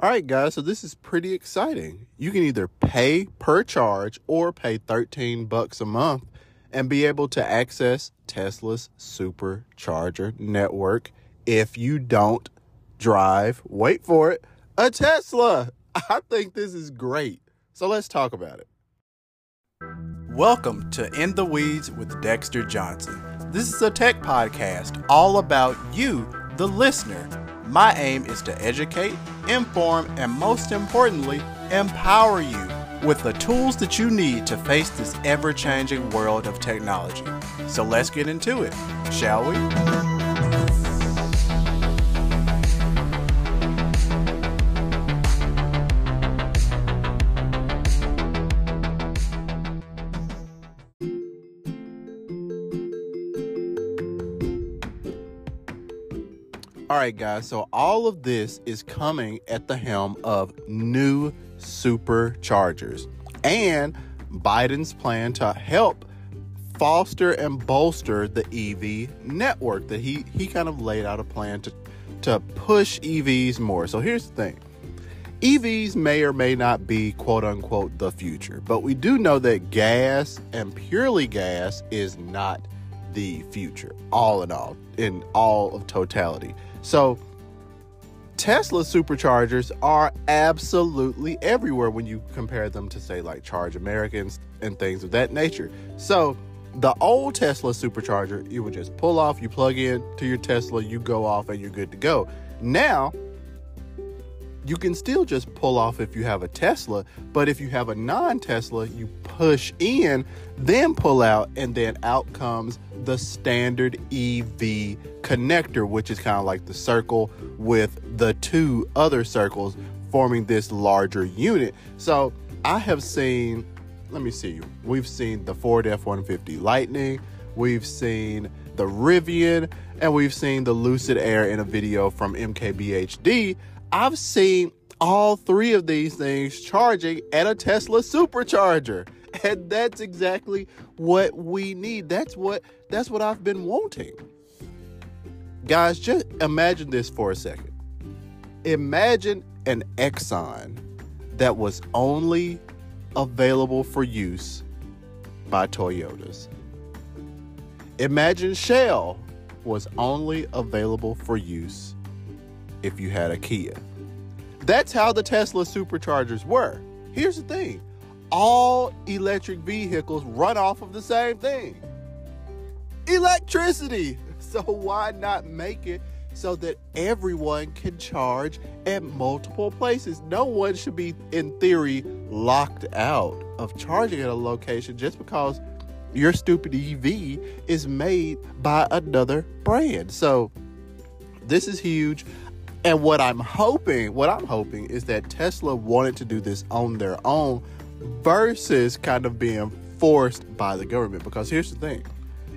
All right, guys, so this is pretty exciting. You can either pay per charge or pay 13 bucks a month and be able to access Tesla's supercharger network if you don't drive, wait for it, a Tesla. I think this is great. So let's talk about it. Welcome to In the Weeds with Dexter Johnson. This is a tech podcast all about you, the listener my aim is to educate, inform, and most importantly, empower you with the tools that you need to face this ever changing world of technology. So let's get into it, shall we? All right, guys. So all of this is coming at the helm of new superchargers and Biden's plan to help foster and bolster the EV network that he he kind of laid out a plan to to push EVs more. So here's the thing. EVs may or may not be quote unquote the future, but we do know that gas and purely gas is not the future, all in all, in all of totality. So, Tesla superchargers are absolutely everywhere when you compare them to, say, like Charge Americans and things of that nature. So, the old Tesla supercharger, you would just pull off, you plug in to your Tesla, you go off, and you're good to go. Now, you can still just pull off if you have a Tesla, but if you have a non Tesla, you push in, then pull out, and then out comes the standard EV connector, which is kind of like the circle with the two other circles forming this larger unit. So I have seen, let me see, you. we've seen the Ford F 150 Lightning, we've seen the Rivian, and we've seen the Lucid Air in a video from MKBHD I've seen all three of these things charging at a Tesla supercharger. And that's exactly what we need. That's what that's what I've been wanting. Guys, just imagine this for a second. Imagine an Exxon that was only available for use by Toyotas. Imagine Shell was only available for use if you had a Kia. That's how the Tesla superchargers were. Here's the thing all electric vehicles run off of the same thing electricity. So, why not make it so that everyone can charge at multiple places? No one should be, in theory, locked out of charging at a location just because your stupid EV is made by another brand. So, this is huge. And what I'm hoping, what I'm hoping is that Tesla wanted to do this on their own versus kind of being forced by the government. Because here's the thing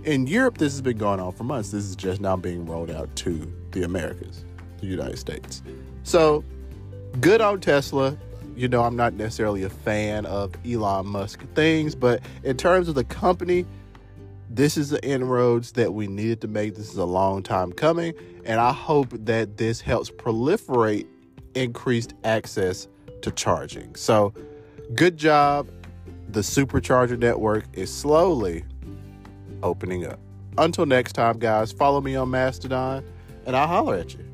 in Europe, this has been going on for months. This is just now being rolled out to the Americas, the United States. So good on Tesla. You know, I'm not necessarily a fan of Elon Musk things, but in terms of the company, this is the inroads that we needed to make. This is a long time coming, and I hope that this helps proliferate increased access to charging. So, good job. The supercharger network is slowly opening up. Until next time, guys, follow me on Mastodon, and I'll holler at you.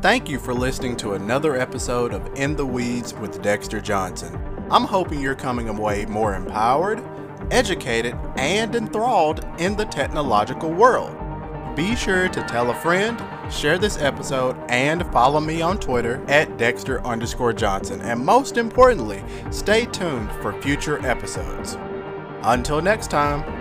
Thank you for listening to another episode of In the Weeds with Dexter Johnson. I'm hoping you're coming away more empowered, educated, and enthralled in the technological world. Be sure to tell a friend, share this episode, and follow me on Twitter at Dexter underscore Johnson. And most importantly, stay tuned for future episodes. Until next time.